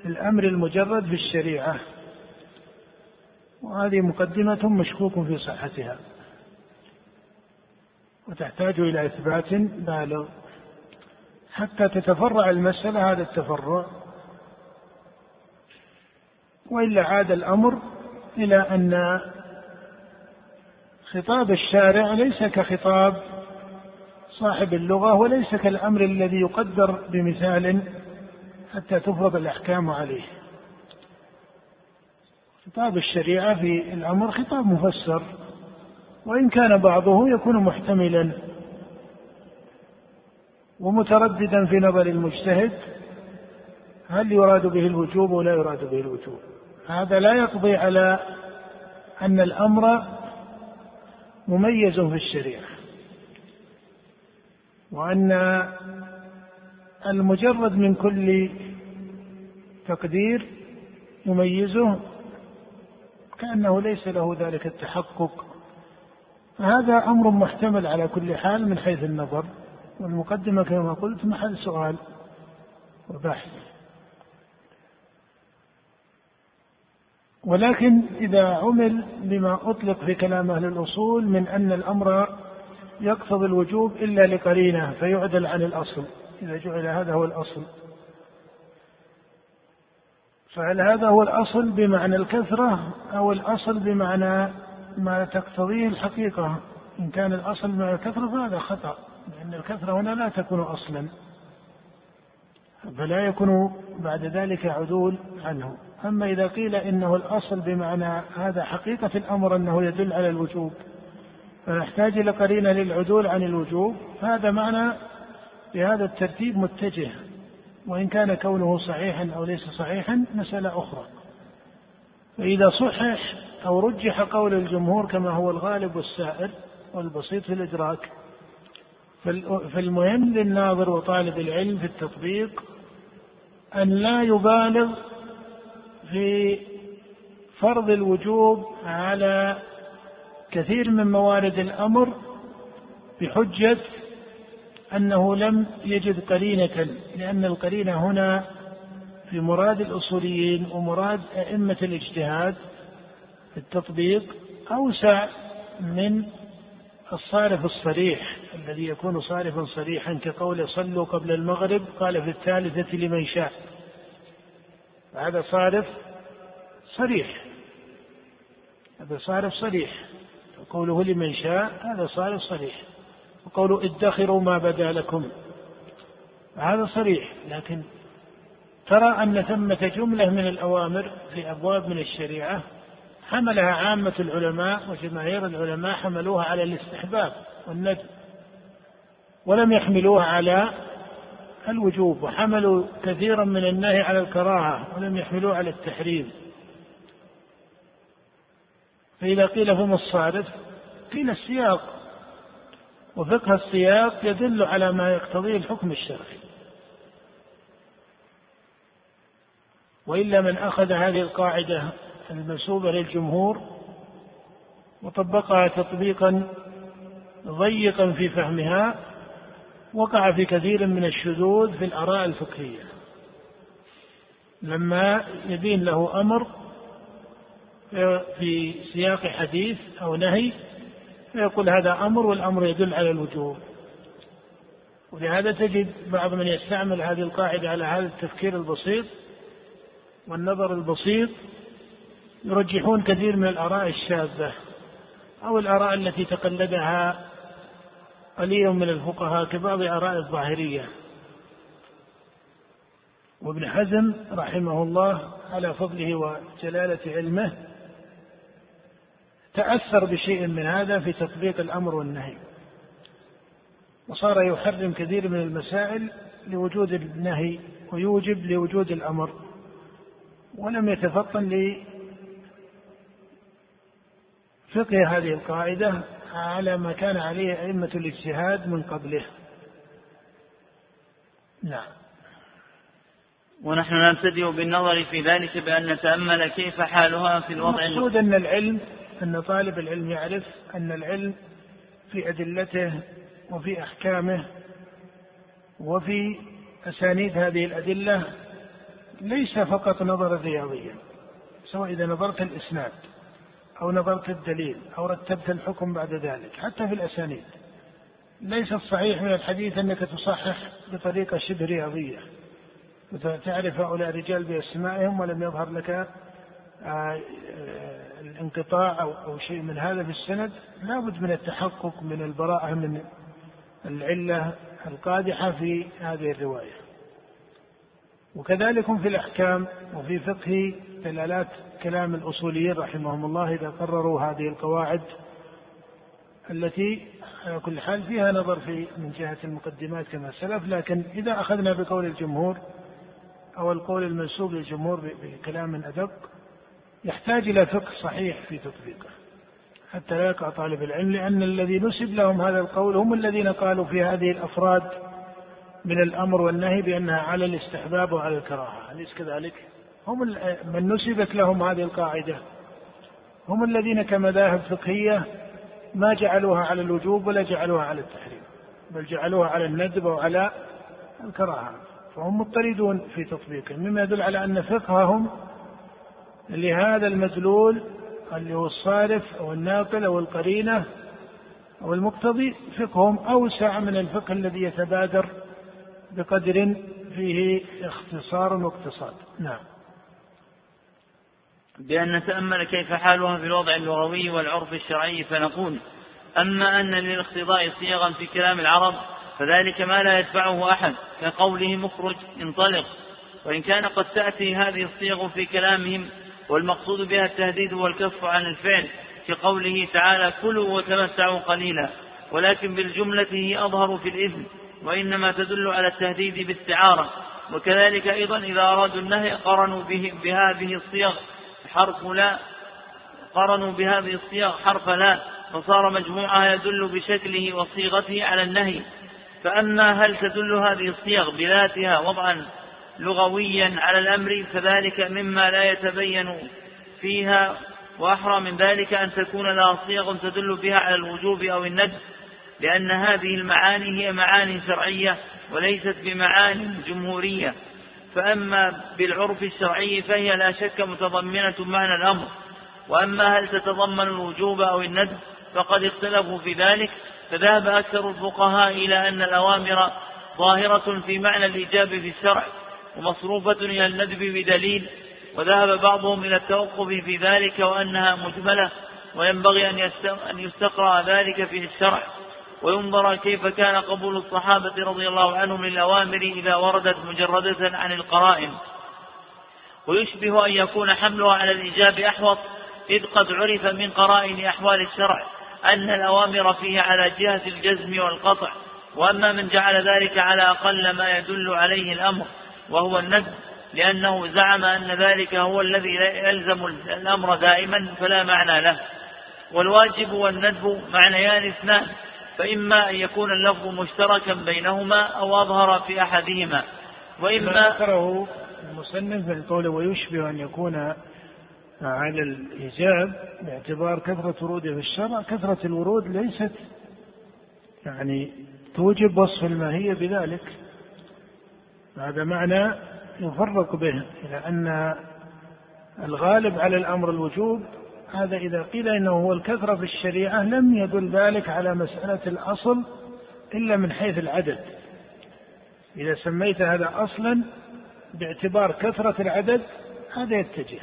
الأمر المجرد في الشريعة. وهذه مقدمة مشكوك في صحتها. وتحتاج إلى إثبات بالغ. حتى تتفرع المسألة هذا التفرع وإلا عاد الأمر إلى أن خطاب الشارع ليس كخطاب صاحب اللغة وليس كالأمر الذي يقدر بمثال حتى تفرض الأحكام عليه. خطاب الشريعة في الأمر خطاب مفسر وإن كان بعضه يكون محتملا ومترددا في نظر المجتهد. هل يراد به الوجوب ولا يراد به الوجوب؟ هذا لا يقضي على أن الأمر مميز في الشريعة وأن المجرد من كل تقدير يميزه كأنه ليس له ذلك التحقق. هذا أمر محتمل على كل حال من حيث النظر والمقدمة كما قلت محل سؤال وبحث. ولكن إذا عمل بما أطلق في كلام أهل الأصول من أن الأمر يقتضي الوجوب إلا لقرينة فيعدل عن الأصل. إذا جعل هذا هو الأصل. فهل هذا هو الأصل بمعنى الكثرة أو الأصل بمعنى ما تقتضيه الحقيقة؟ إن كان الأصل بمعنى الكثرة فهذا خطأ لأن الكثرة هنا لا تكون أصلا فلا يكون بعد ذلك عدول عنه. أما إذا قيل إنه الأصل بمعنى هذا حقيقة الأمر أنه يدل على الوجوب فنحتاج إلى قرينة للعدول عن الوجوب فهذا معنى بهذا الترتيب متجه وإن كان كونه صحيحا أو ليس صحيحا مسألة أخرى. فإذا صحح أو رجح قول الجمهور كما هو الغالب والسائر والبسيط في الإدراك فالمهم للناظر وطالب العلم في التطبيق أن لا يبالغ في فرض الوجوب على كثير من موارد الأمر بحجة أنه لم يجد قرينة لأن القرينة هنا في مراد الأصوليين ومراد أئمة الاجتهاد في التطبيق أوسع من الصارف الصريح الذي يكون صارفا صريحا كقول صلوا قبل المغرب قال في الثالثة لمن شاء. هذا صارف صريح. هذا صارف صريح. قوله لمن شاء هذا صارف صريح. وقوله ادخروا ما بدا لكم. هذا صريح لكن ترى أن ثمة جملة من الأوامر في أبواب من الشريعة حملها عامة العلماء وجماهير العلماء حملوها على الاستحباب والندب ولم يحملوها على الوجوب وحملوا كثيرا من النهي على الكراهة ولم يحملوه على التحريم. فإذا قيل هم الصارف قيل السياق. وفقه السياق يدل على ما يقتضيه الحكم الشرعي. وإلا من أخذ هذه القاعدة المنسوبة للجمهور وطبقها تطبيقا ضيقا في فهمها وقع في كثير من الشذوذ في الآراء الفقهية. لما يبين له أمر في سياق حديث أو نهي فيقول هذا أمر والأمر يدل على الوجوب. ولهذا تجد بعض من يستعمل هذه القاعدة على هذا التفكير البسيط والنظر البسيط. يرجحون كثير من الآراء الشاذة أو الآراء التي تقلدها قليل من الفقهاء كبعض آراء الظاهرية. وابن حزم رحمه الله على فضله وجلالة علمه تأثر بشيء من هذا في تطبيق الأمر والنهي. وصار يحرم كثير من المسائل لوجود النهي ويوجب لوجود الأمر ولم يتفطن لفقه هذه القاعدة على ما كان عليه أئمة الاجتهاد من قبله. نعم. ونحن نبتدئ بالنظر في ذلك بأن نتأمل كيف حالها في الوضع المقصود أن العلم أن طالب العلم يعرف أن العلم في أدلته وفي أحكامه وفي أسانيد هذه الأدلة ليس فقط نظرا رياضيا سواء إذا نظرت الإسناد. أو نظرت الدليل أو رتبت الحكم بعد ذلك حتى في الأسانيد. ليس الصحيح من الحديث أنك تصحح بطريقة شبه رياضية تعرف هؤلاء الرجال بأسمائهم ولم يظهر لك آه، الانقطاع أو شيء من هذا في السند. لابد من التحقق من البراءة من العلة القادحة في هذه الرواية. وكذلك في الأحكام وفي فقه دلالات كلام الأصوليين رحمهم الله إذا قرروا هذه القواعد التي على كل حال فيها نظر في من جهة المقدمات كما سلف لكن إذا أخذنا بقول الجمهور أو القول المنسوب للجمهور بكلام أدق يحتاج إلى فقه صحيح في تطبيقه حتى لا يقع طالب العلم لأن الذي نسب لهم هذا القول هم الذين قالوا في هذه الأفراد من الأمر والنهي بأنها على الاستحباب وعلى الكراهة أليس كذلك؟ هم من نسبت لهم هذه القاعدة. هم الذين كمذاهب فقهية ما جعلوها على الوجوب ولا جعلوها على التحريم بل جعلوها على الندب وعلى الكراهة. فهم مضطردون في تطبيقه مما يدل على أن فقههم لهذا المدلول اللي هو الصارف أو الناقل أو القرينة أو المقتضي فقههم أوسع من الفقه الذي يتبادر بقدر فيه اختصار واقتصاد. نعم. بأن نتأمل كيف حالها في الوضع اللغوي والعرف الشرعي فنقول أما أن للاقتضاء صيغا في كلام العرب فذلك ما لا يدفعه أحد كقوله مخرج انطلق. وإن كان قد تأتي هذه الصيغ في كلامهم والمقصود بها التهديد والكف عن الفعل كقوله تعالى كلوا وتمتعوا قليلا. ولكن بالجملة هي أظهر في الإذن وإنما تدل على التهديد باستعارة وكذلك أيضا إذا أرادوا النهي قرنوا به بهذه الصيغ حرف لا قرنوا بهذه الصيغ حرف لا فصار مجموعها يدل بشكله وصيغته على النهي. فأما هل تدل هذه الصيغ بذاتها وضعا لغويا على الأمر فذلك مما لا يتبين فيها. وأحرى من ذلك أن تكون لها صيغ تدل بها على الوجوب أو الندب لأن هذه المعاني هي معاني شرعية وليست بمعاني جمهورية. فأما بالعرف الشرعي فهي لا شك متضمنة معنى الأمر. وأما هل تتضمن الوجوب أو الندب فقد اختلفوا في ذلك فذهب أكثر الفقهاء إلى أن الأوامر ظاهرة في معنى الإيجاب في الشرع ومصروفة إلى الندب بدليل وذهب بعضهم إلى التوقف في ذلك وأنها مجملة وينبغي أن يستقرأ ذلك في الشرع. وينظر كيف كان قبول الصحابة رضي الله عنهم للأوامر إذا وردت مجردة عن القرائن. ويشبه أن يكون حملها على الإيجاب أحوط إذ قد عرف من قرائن أحوال الشرع أن الأوامر فيه على جهة الجزم والقطع وأما من جعل ذلك على أقل ما يدل عليه الأمر وهو الندب لأنه زعم أن ذلك هو الذي يلزم الأمر دائما فلا معنى له. والواجب والندب معنيان اثنان فإما أن يكون اللفظ مشتركا بينهما أو أظهر في أحدهما. وإما ذكره المصنف من قوله ويشبه أن يكون على الإيجاب باعتبار كثرة وروده في الشرع كثرة الورود ليست يعني توجب وصف الماهية بذلك. هذا معنى يفرق به إلى أن الغالب على الأمر الوجوب هذا إذا قيل إنه هو الكثرة في الشريعة لم يدل ذلك على مسألة الأصل إلا من حيث العدد. إذا سميت هذا أصلا باعتبار كثرة العدد هذا يتجه.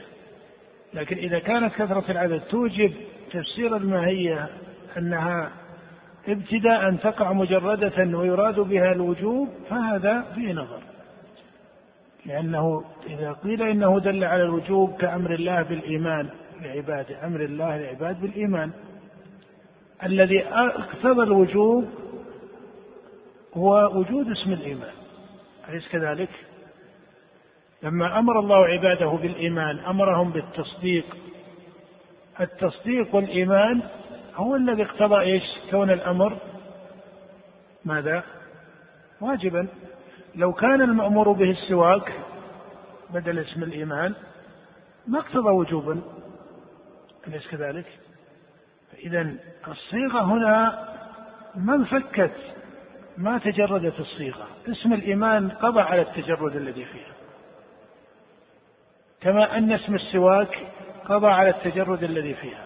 لكن إذا كانت كثرة العدد توجب تفسير الماهية أنها ابتداء تقع مجردة ويراد بها الوجوب فهذا فيه نظر. لأنه إذا قيل إنه دل على الوجوب كأمر الله بالإيمان لعباده أمر الله لعباد بالإيمان الذي اقتضى الوجوب هو وجود اسم الإيمان أليس كذلك؟ لما أمر الله عباده بالإيمان أمرهم بالتصديق التصديق والإيمان هو الذي اقتضى إيش؟ كون الأمر ماذا؟ واجبا لو كان المأمور به السواك بدل اسم الإيمان ما اقتضى وجوبا أليس كذلك؟ إذا الصيغة هنا ما انفكت ما تجردت الصيغة. اسم الإيمان قضى على التجرد الذي فيها. كما أن اسم السواك قضى على التجرد الذي فيها.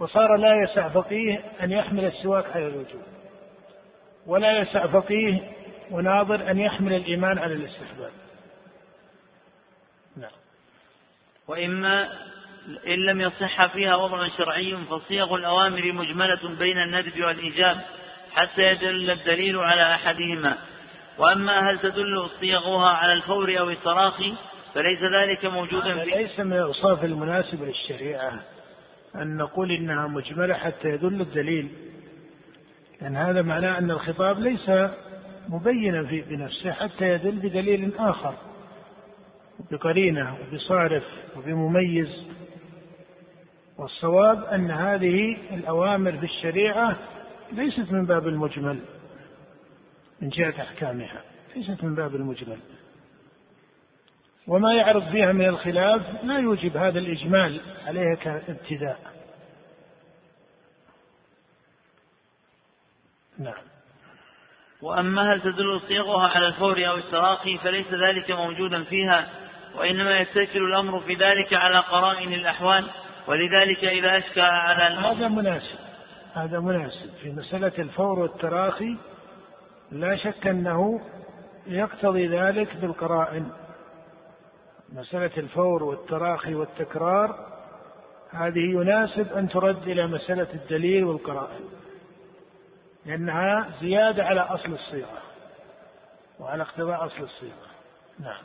وصار لا يسع فقيه أن يحمل السواك على الوجوب ولا يسع فقيه وناظر أن يحمل الإيمان على الاستحباب. نعم. وإما إن لم يصح فيها وضع شرعي فصيغ الأوامر مجملة بين الندب والإيجاب حتى يدل الدليل على أحدهما. وأما هل تدل صيغها على الفور أو التراخي فليس ذلك موجودا في ليس من الأوصاف المناسبة للشريعة أن نقول إنها مجملة حتى يدل الدليل. لأن هذا معناه أن الخطاب ليس مبينا في بنفسه حتى يدل بدليل آخر. بقرينة وبصارف وبمميز. والصواب أن هذه الأوامر في الشريعة ليست من باب المجمل من جهة أحكامها ليست من باب المجمل. وما يعرض فيها من الخلاف لا يوجب هذا الإجمال عليها كابتداء. نعم. وأما هل تدل صيغها على الفور أو التراخي فليس ذلك موجودا فيها وإنما يتكل الأمر في ذلك على قرائن الأحوال. ولذلك إذا أشكى على هذا مناسب. هذا مناسب. في مسألة الفور والتراخي لا شك أنه يقتضي ذلك بالقرائن. مسألة الفور والتراخي والتكرار هذه يناسب أن ترد إلى مسألة الدليل والقرائن لأنها زيادة على أصل الصيغة وعلى اقتضاء أصل الصيغة. نعم.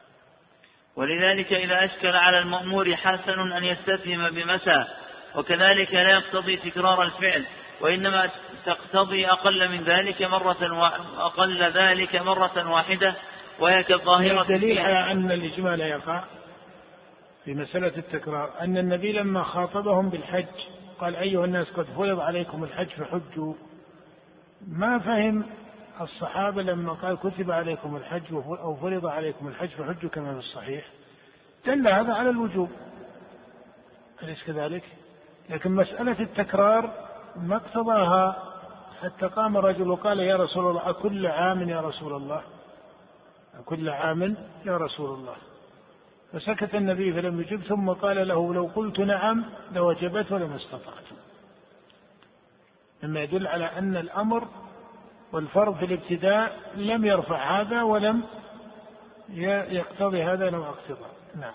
ولذلك إذا أشكل على المأمور حسن أن يستفهم بمتى وكذلك لا يقتضي تكرار الفعل وإنما تقتضي أقل من ذلك مرة و... أقل ذلك مرة واحدة وهي كالظاهرة الدليل على أن الإجمال يقع في مسألة التكرار أن النبي لما خاطبهم بالحج قال أيها الناس قد فرض عليكم الحج فحجوا. ما فهم الصحابة لما قال كتب عليكم الحج أو فرض عليكم الحج فحجوا كما في الصحيح. دل هذا على الوجوب. أليس كذلك؟ لكن مسألة التكرار ما اقتضاها حتى قام رجل وقال يا رسول الله أكل عام يا رسول الله؟ أكل عام يا رسول الله. فسكت النبي فلم يجب ثم قال له لو قلت نعم لوجبت ولما استطعت. مما يدل على أن الأمر والفرض في الابتداء لم يرفع هذا ولم يقتضي هذا نوع اقتضاء. نعم.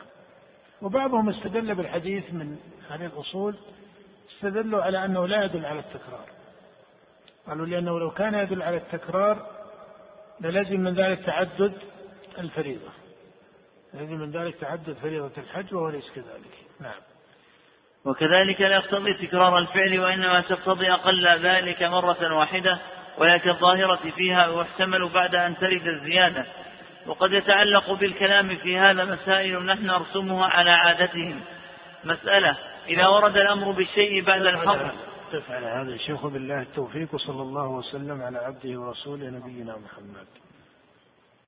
وبعضهم استدل بالحديث من هذه الأصول استدلوا على أنه لا يدل على التكرار. قالوا لأنه لو كان يدل على التكرار للزم من ذلك تعدد الفريضة. لازم من ذلك تعدد فريضة الحج وهو ليس كذلك. نعم. وكذلك لا يقتضي تكرار الفعل وإنما تقتضي أقل ذلك مرة واحدة وهي كالظاهرة فيها ويحتمل بعد أن ترد الزيادة. وقد يتعلق بالكلام في هذا مسائل نحن نرسمها على عادتهم. مسألة إذا ورد الأمر بالشيء بعد الحظر تفعل هذا. الشيخ بالله التوفيق صلى الله وسلم على عبده ورسوله نبينا محمد.